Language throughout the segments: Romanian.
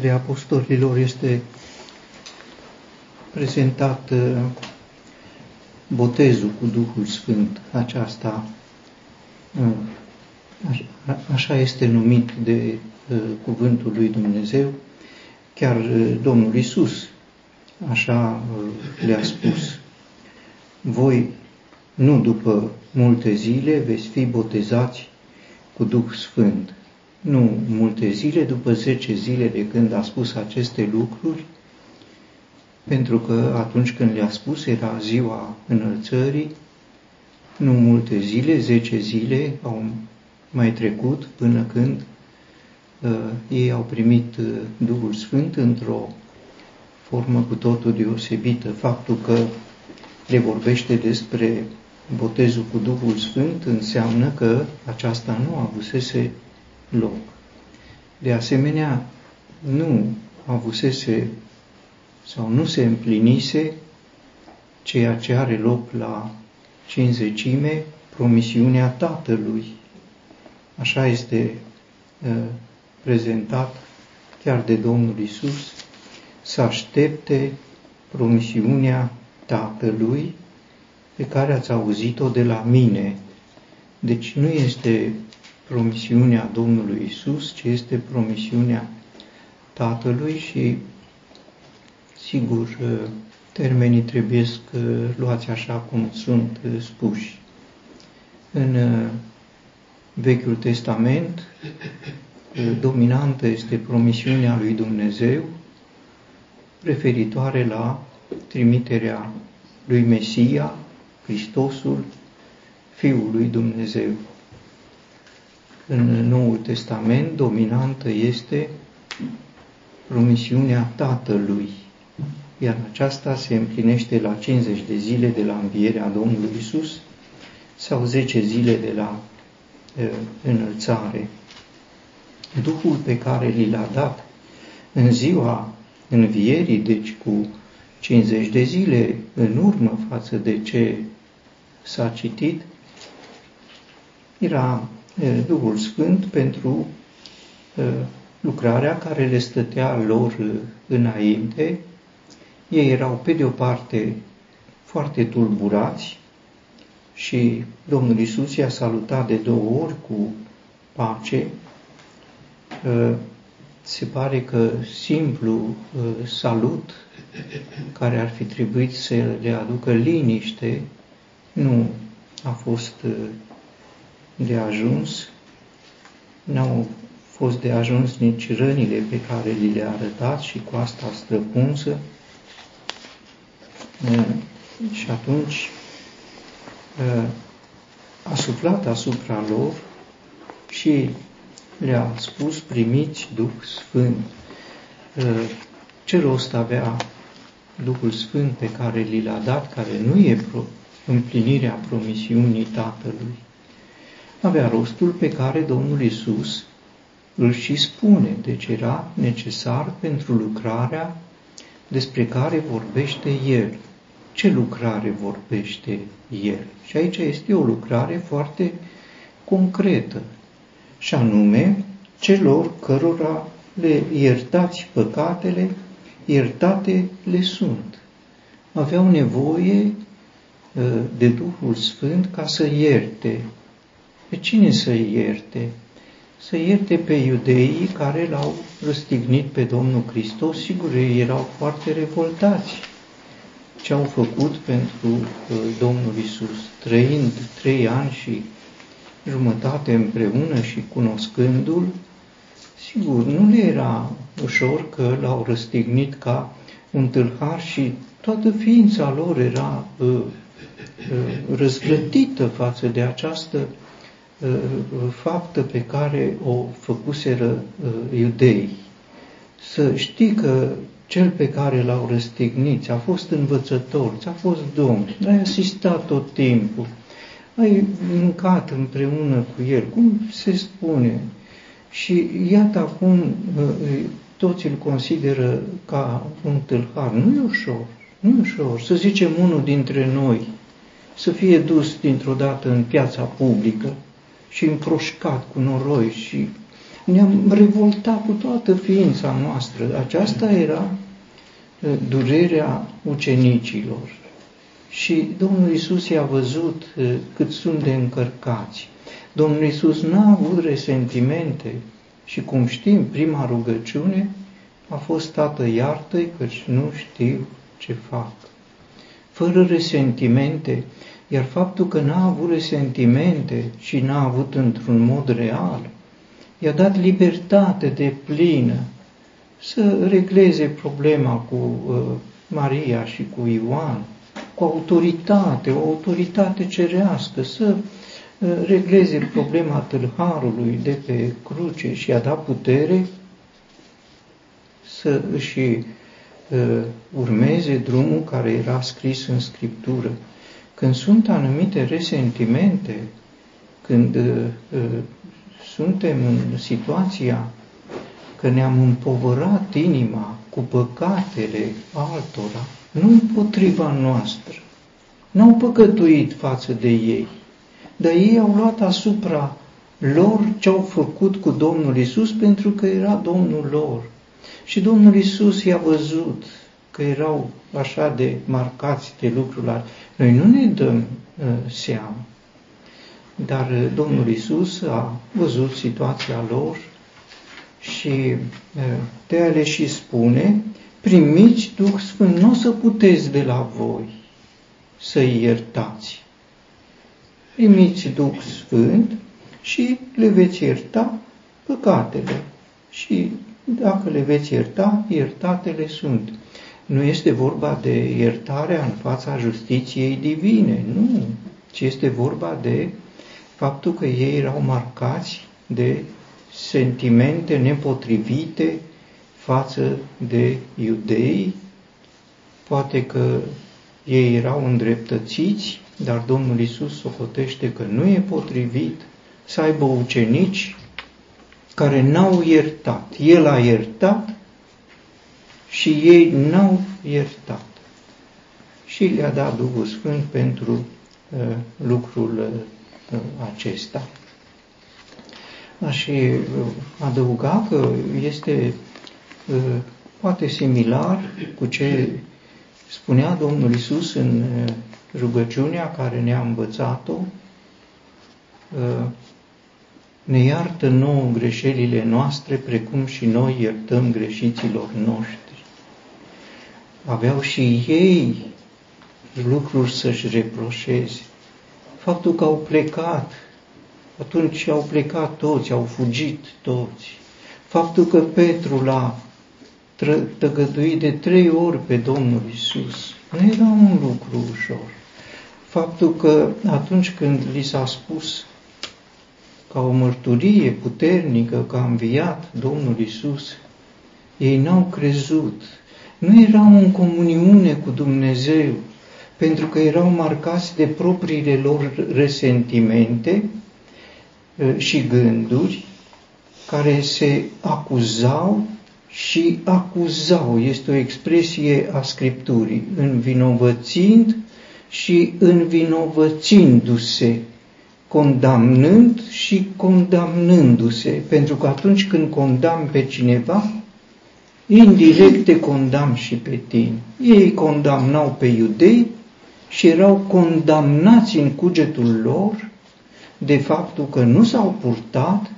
de apostolilor este prezentat uh, botezul cu Duhul Sfânt. Aceasta, uh, așa este numit de uh, cuvântul lui Dumnezeu. Chiar Domnul Isus așa le-a spus. Voi, nu după multe zile, veți fi botezați cu Duh Sfânt nu multe zile, după 10 zile de când a spus aceste lucruri, pentru că atunci când le-a spus era ziua înălțării, nu multe zile, 10 zile au mai trecut până când uh, ei au primit uh, Duhul Sfânt într-o formă cu totul deosebită. Faptul că le vorbește despre botezul cu Duhul Sfânt înseamnă că aceasta nu avusese loc. De asemenea, nu avusese sau nu se împlinise ceea ce are loc la cinzecime, promisiunea Tatălui. Așa este uh, prezentat chiar de Domnul Isus, să aștepte promisiunea Tatălui pe care ați auzit-o de la mine. Deci nu este promisiunea Domnului Isus, ci este promisiunea Tatălui și, sigur, termenii trebuie să luați așa cum sunt spuși. În uh, Vechiul Testament, uh, dominantă este promisiunea lui Dumnezeu, referitoare la trimiterea lui Mesia, Hristosul, Fiul lui Dumnezeu în Noul Testament dominantă este promisiunea Tatălui, iar aceasta se împlinește la 50 de zile de la învierea Domnului Isus sau 10 zile de la uh, înălțare. Duhul pe care li l-a dat în ziua învierii, deci cu 50 de zile în urmă față de ce s-a citit, era Duhul Sfânt pentru lucrarea care le stătea lor înainte. Ei erau, pe de o parte, foarte tulburați și Domnul Isus i-a salutat de două ori cu pace. Se pare că simplu salut care ar fi trebuit să le aducă liniște nu a fost de ajuns, n-au fost de ajuns nici rănile pe care li le-a arătat și cu asta străpunsă. Și atunci a suflat asupra lor și le-a spus, primiți Duh Sfânt. Ce rost avea Duhul Sfânt pe care li l-a dat, care nu e împlinirea promisiunii Tatălui? Avea rostul pe care Domnul Isus îl și spune, deci era necesar pentru lucrarea despre care vorbește El. Ce lucrare vorbește El? Și aici este o lucrare foarte concretă, și anume celor cărora le iertați păcatele, iertate le sunt. Aveau nevoie uh, de Duhul Sfânt ca să ierte pe cine să ierte? Să ierte pe iudeii care l-au răstignit pe Domnul Hristos. Sigur, ei erau foarte revoltați. Ce au făcut pentru uh, Domnul Isus, trăind trei ani și jumătate împreună și cunoscându-L, sigur, nu le era ușor că l-au răstignit ca un tâlhar și toată ființa lor era uh, uh, răzglătită față de această Uh, faptă pe care o făcuseră uh, iudei. Să știi că cel pe care l-au răstignit a fost învățător, ți-a fost domn, ai asistat tot timpul, ai mâncat împreună cu el, cum se spune. Și iată acum uh, toți îl consideră ca un tâlhar. Nu e ușor, nu e ușor. Să zicem unul dintre noi să fie dus dintr-o dată în piața publică și împroșcat cu noroi și ne-am revoltat cu toată ființa noastră. Aceasta era uh, durerea ucenicilor. Și Domnul Isus i-a văzut uh, cât sunt de încărcați. Domnul Isus n-a avut resentimente și cum știm, prima rugăciune a fost Tată iartă-i căci nu știu ce fac. Fără resentimente, iar faptul că n-a avut resentimente și n-a avut într-un mod real, i-a dat libertate de plină să regleze problema cu uh, Maria și cu Ioan, cu autoritate, o autoritate cerească, să uh, regleze problema tâlharului de pe cruce și a dat putere să își uh, urmeze drumul care era scris în Scriptură. Când sunt anumite resentimente, când uh, uh, suntem în situația că ne-am împovărat inima cu păcatele altora, nu împotriva noastră. N-au păcătuit față de ei, dar ei au luat asupra lor ce au făcut cu Domnul Isus pentru că era Domnul lor. Și Domnul Isus i-a văzut că erau așa de marcați de lucrul Noi nu ne dăm uh, seama, dar uh, Domnul Isus a văzut situația lor și uh, de ale și spune, primiți Duh Sfânt, nu o să puteți de la voi să-i iertați. Primiți Duh Sfânt și le veți ierta păcatele. Și dacă le veți ierta, iertatele sunt. Nu este vorba de iertarea în fața justiției divine, nu, ci este vorba de faptul că ei erau marcați de sentimente nepotrivite față de iudei, poate că ei erau îndreptățiți, dar Domnul Isus socotește că nu e potrivit să aibă ucenici care n-au iertat. El a iertat și ei n-au iertat. Și le-a dat Duhul Sfânt pentru uh, lucrul uh, acesta. Aș uh, adăuga că este uh, poate similar cu ce spunea Domnul Isus în uh, rugăciunea care ne-a învățat-o, uh, ne iartă nouă greșelile noastre, precum și noi iertăm greșiților noștri. Aveau și ei lucruri să-și reproșeze. Faptul că au plecat, atunci au plecat toți, au fugit toți. Faptul că Petru l-a tăgăduit de trei ori pe Domnul Isus, nu era un lucru ușor. Faptul că atunci când li s-a spus ca o mărturie puternică că a înviat Domnul Isus, ei n-au crezut, nu erau în comuniune cu Dumnezeu, pentru că erau marcați de propriile lor resentimente uh, și gânduri care se acuzau și acuzau. Este o expresie a Scripturii, învinovățind și învinovățindu-se condamnând și condamnându-se, pentru că atunci când condamn pe cineva, indirect te condamn și pe tine. Ei condamnau pe iudei și erau condamnați în cugetul lor de faptul că nu s-au purtat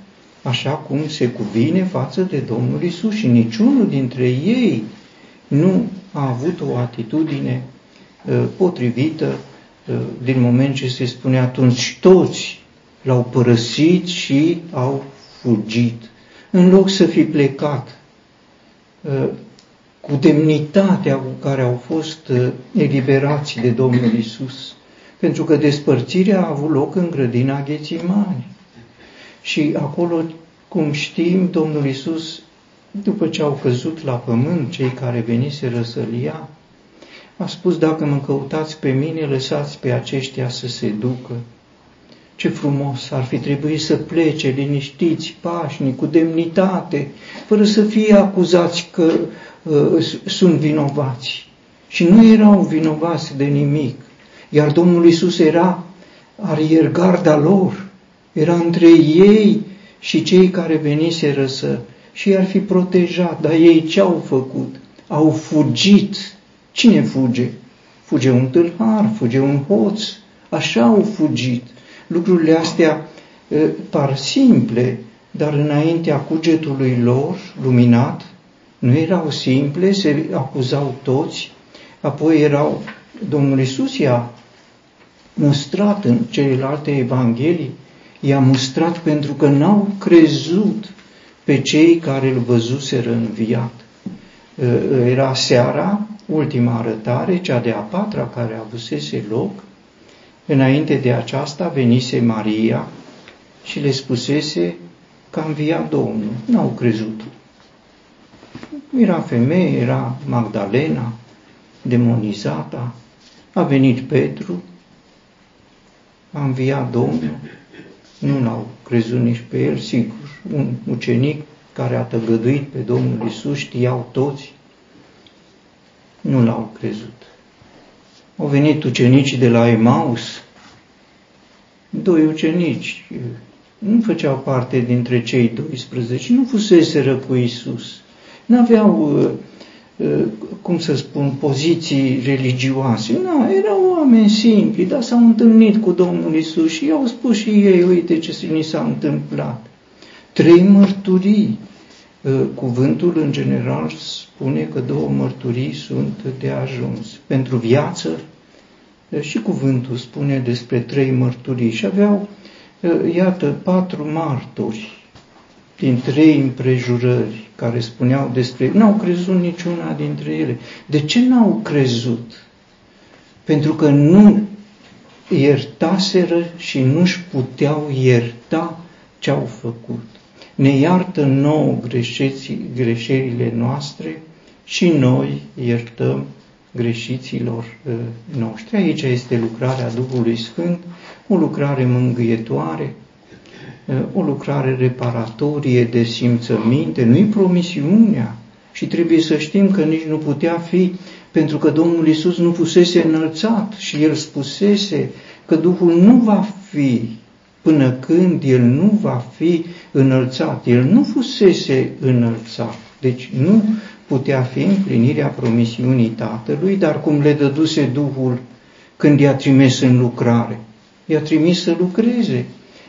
așa cum se cuvine față de Domnul Isus și niciunul dintre ei nu a avut o atitudine uh, potrivită din moment ce se spune atunci toți l-au părăsit și au fugit. În loc să fi plecat ă, cu demnitatea cu care au fost ă, eliberați de Domnul Isus, pentru că despărțirea a avut loc în grădina Ghețimani. Și acolo, cum știm, Domnul Isus, după ce au căzut la pământ cei care veniseră să-L ia, a spus, dacă mă căutați pe mine, lăsați pe aceștia să se ducă. Ce frumos ar fi trebuit să plece liniștiți, pașnic, cu demnitate, fără să fie acuzați că uh, sunt vinovați. Și nu erau vinovați de nimic. Iar Domnul Isus era ariergarda lor, era între ei și cei care veniseră să și ar fi protejat, dar ei ce au făcut? Au fugit. Cine fuge? Fuge un tâlhar, fuge un hoț, așa au fugit. Lucrurile astea par simple, dar înaintea cugetului lor, luminat, nu erau simple, se acuzau toți, apoi erau, Domnul Isus i-a mustrat în celelalte evanghelii, i-a mustrat pentru că n-au crezut pe cei care îl văzuseră înviat. Era seara, ultima arătare, cea de a patra care avusese loc, înainte de aceasta venise Maria și le spusese că a înviat Domnul. N-au crezut. Era femeie, era Magdalena, demonizată, a venit Petru, a înviat Domnul, nu l-au crezut nici pe el, sigur, un ucenic care a tăgăduit pe Domnul Isus, știau toți, nu l-au crezut. Au venit ucenicii de la Emaus, doi ucenici, nu făceau parte dintre cei 12, nu fuseseră cu Isus, nu aveau, uh, uh, cum să spun, poziții religioase, nu, erau oameni simpli, dar s-au întâlnit cu Domnul Isus și i-au spus și ei, uite ce ni s-a întâmplat. Trei mărturii. Uh, cuvântul, în general, spune că două mărturii sunt de ajuns. Pentru viață, și cuvântul spune despre trei mărturii și aveau iată, patru martori din trei împrejurări care spuneau despre... N-au crezut niciuna dintre ele. De ce n-au crezut? Pentru că nu iertaseră și nu-și puteau ierta ce au făcut. Ne iartă nouă greșelile noastre și noi iertăm greșiților uh, noștri. Aici este lucrarea Duhului Sfânt, o lucrare mângâietoare, uh, o lucrare reparatorie de simțăminte, nu-i promisiunea și trebuie să știm că nici nu putea fi pentru că Domnul Isus nu fusese înălțat și El spusese că Duhul nu va fi până când El nu va fi înălțat. El nu fusese înălțat. Deci nu putea fi împlinirea promisiunii Tatălui, dar cum le dăduse Duhul când i-a trimis în lucrare. I-a trimis să lucreze.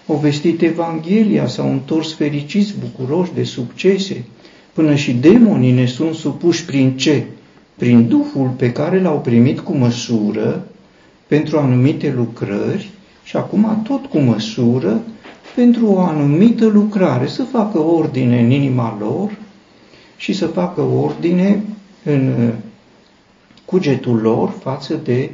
Au vestit Evanghelia, s-au întors fericiți, bucuroși de succese. Până și demonii ne sunt supuși prin ce? Prin Duhul pe care l-au primit cu măsură pentru anumite lucrări și acum tot cu măsură pentru o anumită lucrare, să facă ordine în inima lor, și să facă ordine în uh, cugetul lor față de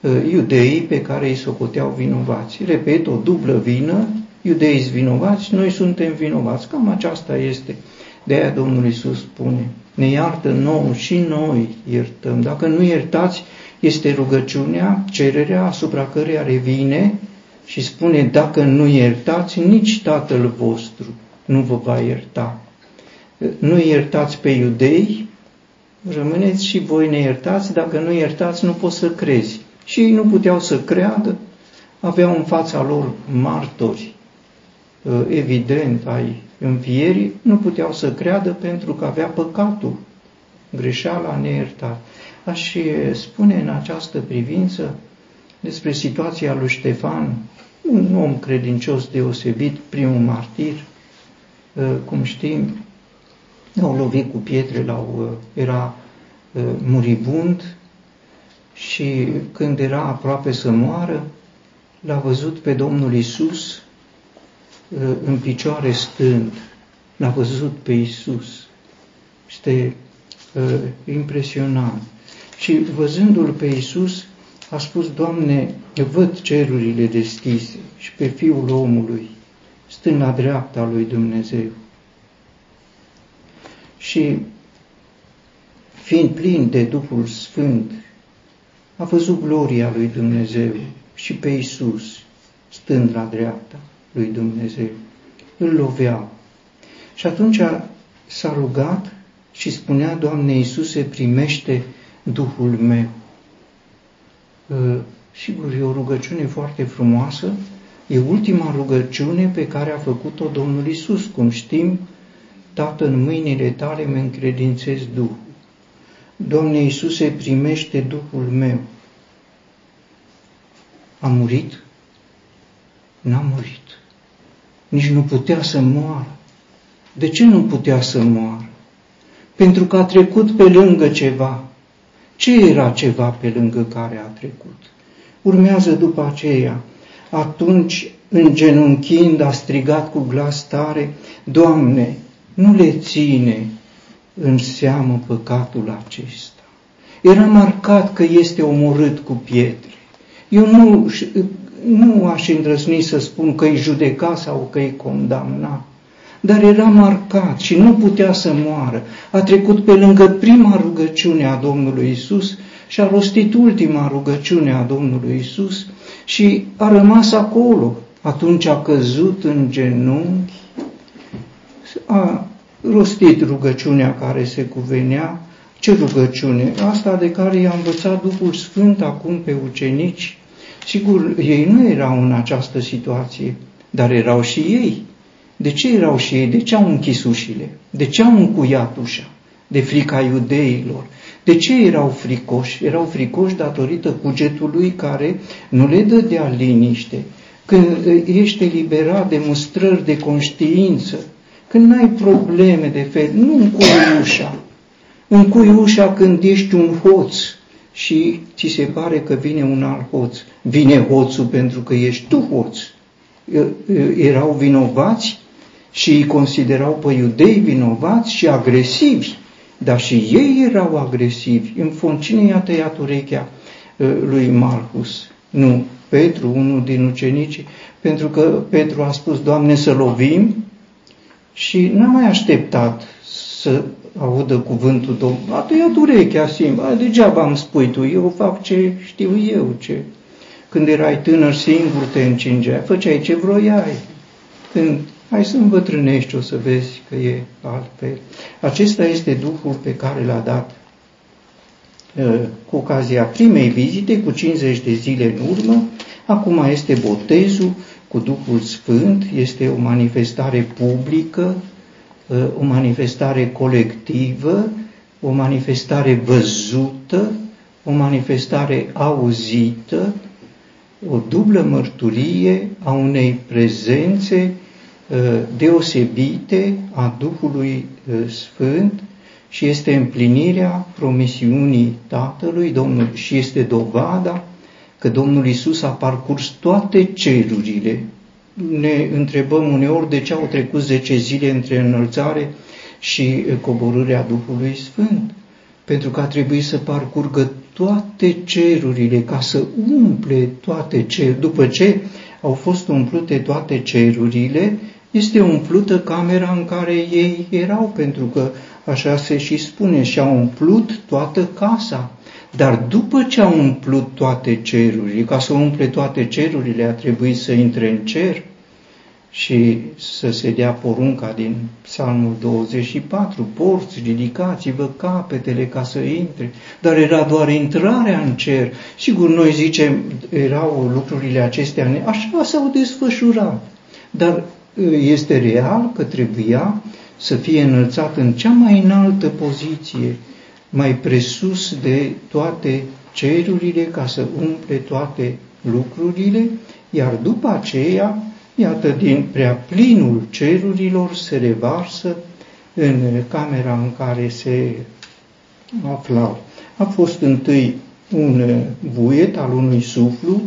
uh, iudeii pe care îi socoteau vinovați. Repet, o dublă vină, iudeii vinovați, noi suntem vinovați. Cam aceasta este. De aia Domnul Iisus spune, ne iartă nouă și noi iertăm. Dacă nu iertați, este rugăciunea, cererea asupra căreia revine și spune, dacă nu iertați, nici Tatăl vostru nu vă va ierta nu iertați pe iudei, rămâneți și voi ne iertați, dacă nu iertați nu poți să crezi. Și ei nu puteau să creadă, aveau în fața lor martori, ă, evident, ai învierii, nu puteau să creadă pentru că avea păcatul, greșeala neiertat. Aș spune în această privință despre situația lui Ștefan, un om credincios deosebit, primul martir, ă, cum știm, L-au lovit cu pietre, l-au, uh, era uh, muribund și când era aproape să moară, l-a văzut pe Domnul Isus uh, în picioare stând. L-a văzut pe Isus. Este uh, impresionant. Și văzându-l pe Isus, a spus, Doamne, văd cerurile deschise și pe Fiul omului, stând la dreapta lui Dumnezeu și fiind plin de Duhul Sfânt, a văzut gloria lui Dumnezeu și pe Isus stând la dreapta lui Dumnezeu. Îl loveau. Și atunci s-a rugat și spunea, Doamne Iisuse, primește Duhul meu. Ă, sigur, e o rugăciune foarte frumoasă, E ultima rugăciune pe care a făcut-o Domnul Isus, cum știm, Tată, în mâinile tale mă încredințez Duhul. Doamne Iisuse, primește Duhul meu. A murit? N-a murit. Nici nu putea să moară. De ce nu putea să moară? Pentru că a trecut pe lângă ceva. Ce era ceva pe lângă care a trecut? Urmează după aceea. Atunci, îngenunchind, a strigat cu glas tare, Doamne, nu le ține în seamă păcatul acesta. Era marcat că este omorât cu pietre. Eu nu, nu aș îndrăzni să spun că îi judeca sau că îi condamna, dar era marcat și nu putea să moară. A trecut pe lângă prima rugăciune a Domnului Isus și a rostit ultima rugăciune a Domnului Isus și a rămas acolo. Atunci a căzut în genunchi, a rostit rugăciunea care se cuvenea. Ce rugăciune? Asta de care i-a învățat Duhul Sfânt acum pe ucenici. Sigur, ei nu erau în această situație, dar erau și ei. De ce erau și ei? De ce au închis ușile? De ce au încuiat ușa? De frica iudeilor. De ce erau fricoși? Erau fricoși datorită cugetului care nu le dădea liniște. Când ești eliberat de mustrări de conștiință, când n-ai probleme de fel, nu încui ușa. Încui ușa când ești un hoț și ți se pare că vine un alt hoț. Vine hoțul pentru că ești tu hoț. Erau vinovați și îi considerau pe iudei vinovați și agresivi. Dar și ei erau agresivi. În fond, cine i-a tăiat urechea lui Marcus? Nu, Petru, unul din ucenici, pentru că Petru a spus, Doamne, să lovim, și n-a mai așteptat să audă cuvântul Domnului. A tăiat urechea simplu. Degeaba îmi spui tu, eu fac ce știu eu, ce... Când erai tânăr singur te încingeai, făceai ce vroiai. Când hai să îmbătrânești, o să vezi că e altfel. Acesta este Duhul pe care l-a dat ă, cu ocazia primei vizite, cu 50 de zile în urmă. Acum este botezul cu Duhul Sfânt este o manifestare publică, ă, o manifestare colectivă, o manifestare văzută, o manifestare auzită, o dublă mărturie a unei prezențe ă, deosebite a Duhului ă, Sfânt și este împlinirea promisiunii Tatălui Domnul și este dovada că Domnul Isus a parcurs toate cerurile. Ne întrebăm uneori de ce au trecut 10 zile între înălțare și coborârea Duhului Sfânt. Pentru că a trebuit să parcurgă toate cerurile, ca să umple toate cerurile. După ce au fost umplute toate cerurile, este umplută camera în care ei erau, pentru că așa se și spune, și-a umplut toată casa. Dar după ce a umplut toate cerurile, ca să umple toate cerurile, a trebuit să intre în cer și să se dea porunca din Psalmul 24, porți, ridicați-vă capetele ca să intre, dar era doar intrarea în cer. Sigur, noi zicem, erau lucrurile acestea, așa s-au desfășurat, dar este real că trebuia să fie înălțat în cea mai înaltă poziție, mai presus de toate cerurile ca să umple toate lucrurile, iar după aceea, iată, din prea plinul cerurilor se revarsă în camera în care se aflau. A fost întâi un buiet al unui suflu,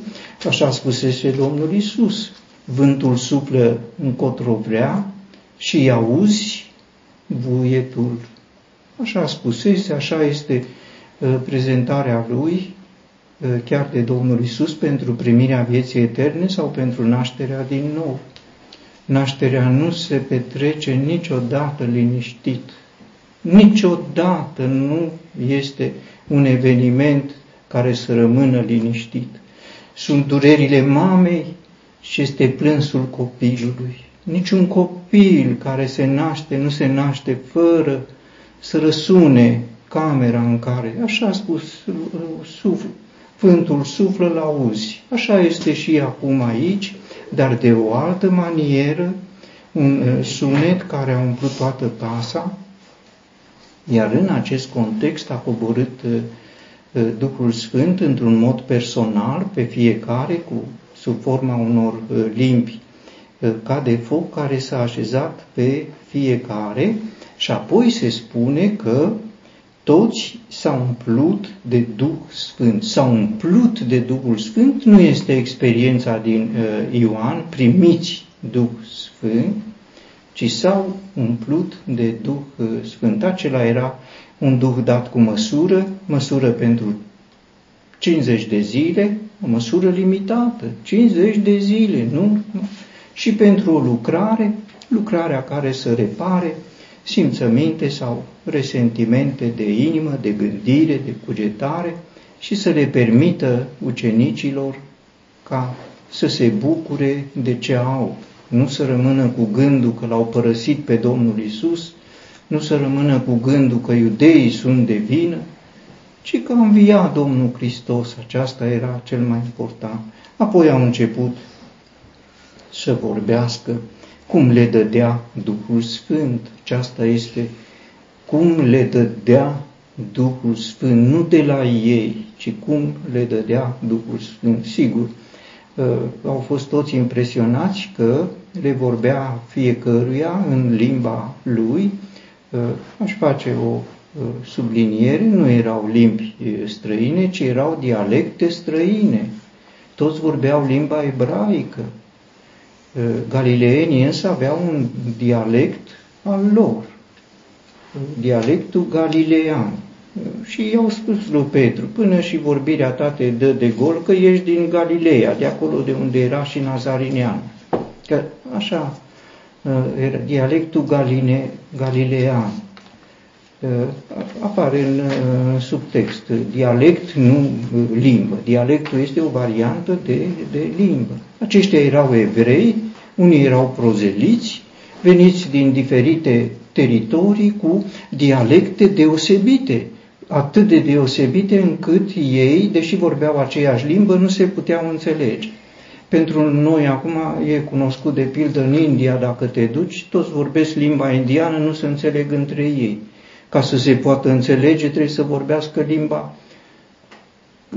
așa spusese Domnul Isus. Vântul suflă încotro vrea și auzi buietul Așa spusese, așa este uh, prezentarea lui, uh, chiar de Domnul Isus, pentru primirea vieții eterne sau pentru nașterea din nou. Nașterea nu se petrece niciodată liniștit. Niciodată nu este un eveniment care să rămână liniștit. Sunt durerile mamei și este plânsul copilului. Niciun copil care se naște nu se naște fără să răsune camera în care, așa a spus, sufl, vântul suflă la auzi. Așa este și acum aici, dar de o altă manieră, un uh, sunet care a umplut toată casa, iar în acest context a coborât uh, uh, Duhul Sfânt într-un mod personal pe fiecare, cu, sub forma unor limbi ca de foc care s-a așezat pe fiecare și apoi se spune că toți s-au umplut de Duh Sfânt. S-au umplut de Duhul Sfânt nu este experiența din uh, Ioan, primiți Duh Sfânt, ci s-au umplut de Duh uh, Sfânt. Acela era un Duh dat cu măsură, măsură pentru 50 de zile, o măsură limitată, 50 de zile, nu? Și pentru o lucrare, lucrarea care să repare simțăminte sau resentimente de inimă, de gândire, de cugetare și să le permită ucenicilor ca să se bucure de ce au, nu să rămână cu gândul că l-au părăsit pe Domnul Isus, nu să rămână cu gândul că iudeii sunt de vină, ci că a înviat Domnul Hristos, aceasta era cel mai important. Apoi au început să vorbească cum le dădea Duhul Sfânt. Aceasta este cum le dădea Duhul Sfânt, nu de la ei, ci cum le dădea Duhul Sfânt. Sigur, uh, au fost toți impresionați că le vorbea fiecăruia în limba lui. Uh, aș face o uh, subliniere, nu erau limbi străine, ci erau dialecte străine. Toți vorbeau limba ebraică. Galileenii însă aveau un dialect al lor, dialectul galilean. Și i-au spus lui Petru, până și vorbirea ta te dă de gol că ești din Galileea, de acolo de unde era și Nazarinean. Că așa era dialectul galine, galilean. Apare în subtext, dialect, nu limbă. Dialectul este o variantă de, de limbă. Aceștia erau evrei, unii erau prozeliți, veniți din diferite teritorii cu dialecte deosebite, atât de deosebite încât ei, deși vorbeau aceeași limbă, nu se puteau înțelege. Pentru noi acum e cunoscut de pildă în India, dacă te duci, toți vorbesc limba indiană, nu se înțeleg între ei. Ca să se poată înțelege, trebuie să vorbească limba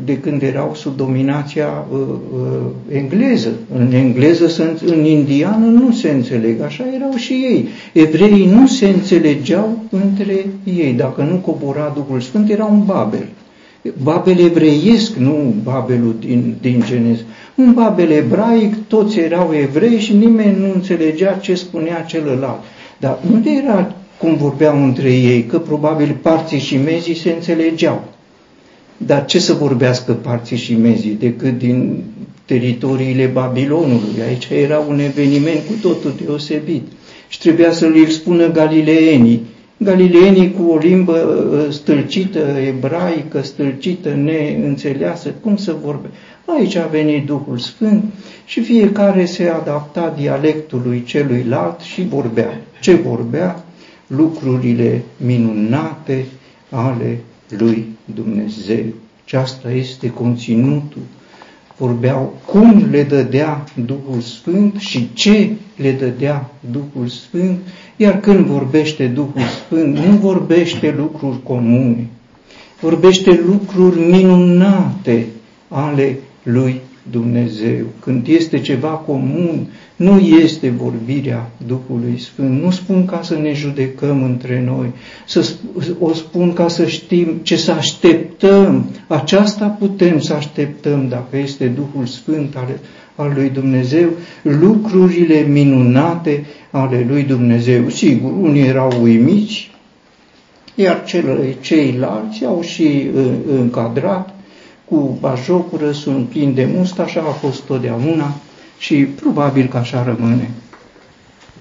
de când erau sub dominația uh, uh, engleză. În engleză, în indiană nu se înțeleg, așa erau și ei. Evreii nu se înțelegeau între ei. Dacă nu cobora Duhul Sfânt, era un Babel. Babel evreiesc, nu Babelul din, din Genez. Un Babel ebraic, toți erau evrei și nimeni nu înțelegea ce spunea celălalt. Dar unde era cum vorbeau între ei? Că probabil parții și mezii se înțelegeau. Dar ce să vorbească parții și mezii decât din teritoriile Babilonului? Aici era un eveniment cu totul deosebit. Și trebuia să îl spună galileenii. Galileenii cu o limbă ă, stâlcită, ebraică, stâlcită, neînțeleasă, cum să vorbe? Aici a venit Duhul Sfânt și fiecare se adapta dialectului celuilalt și vorbea. Ce vorbea? Lucrurile minunate ale lui Dumnezeu. Aceasta este conținutul. Vorbeau cum le dădea Duhul Sfânt și ce le dădea Duhul Sfânt, iar când vorbește Duhul Sfânt, nu vorbește lucruri comune, vorbește lucruri minunate ale lui Dumnezeu. Când este ceva comun, nu este vorbirea Duhului Sfânt. Nu spun ca să ne judecăm între noi, să, o spun ca să știm ce să așteptăm. Aceasta putem să așteptăm dacă este Duhul Sfânt al, al lui Dumnezeu, lucrurile minunate ale lui Dumnezeu. Sigur, unii erau uimiți, iar ceilalți au și uh, încadrat cu bajocură, sunt plini de must, așa a fost totdeauna și probabil că așa rămâne.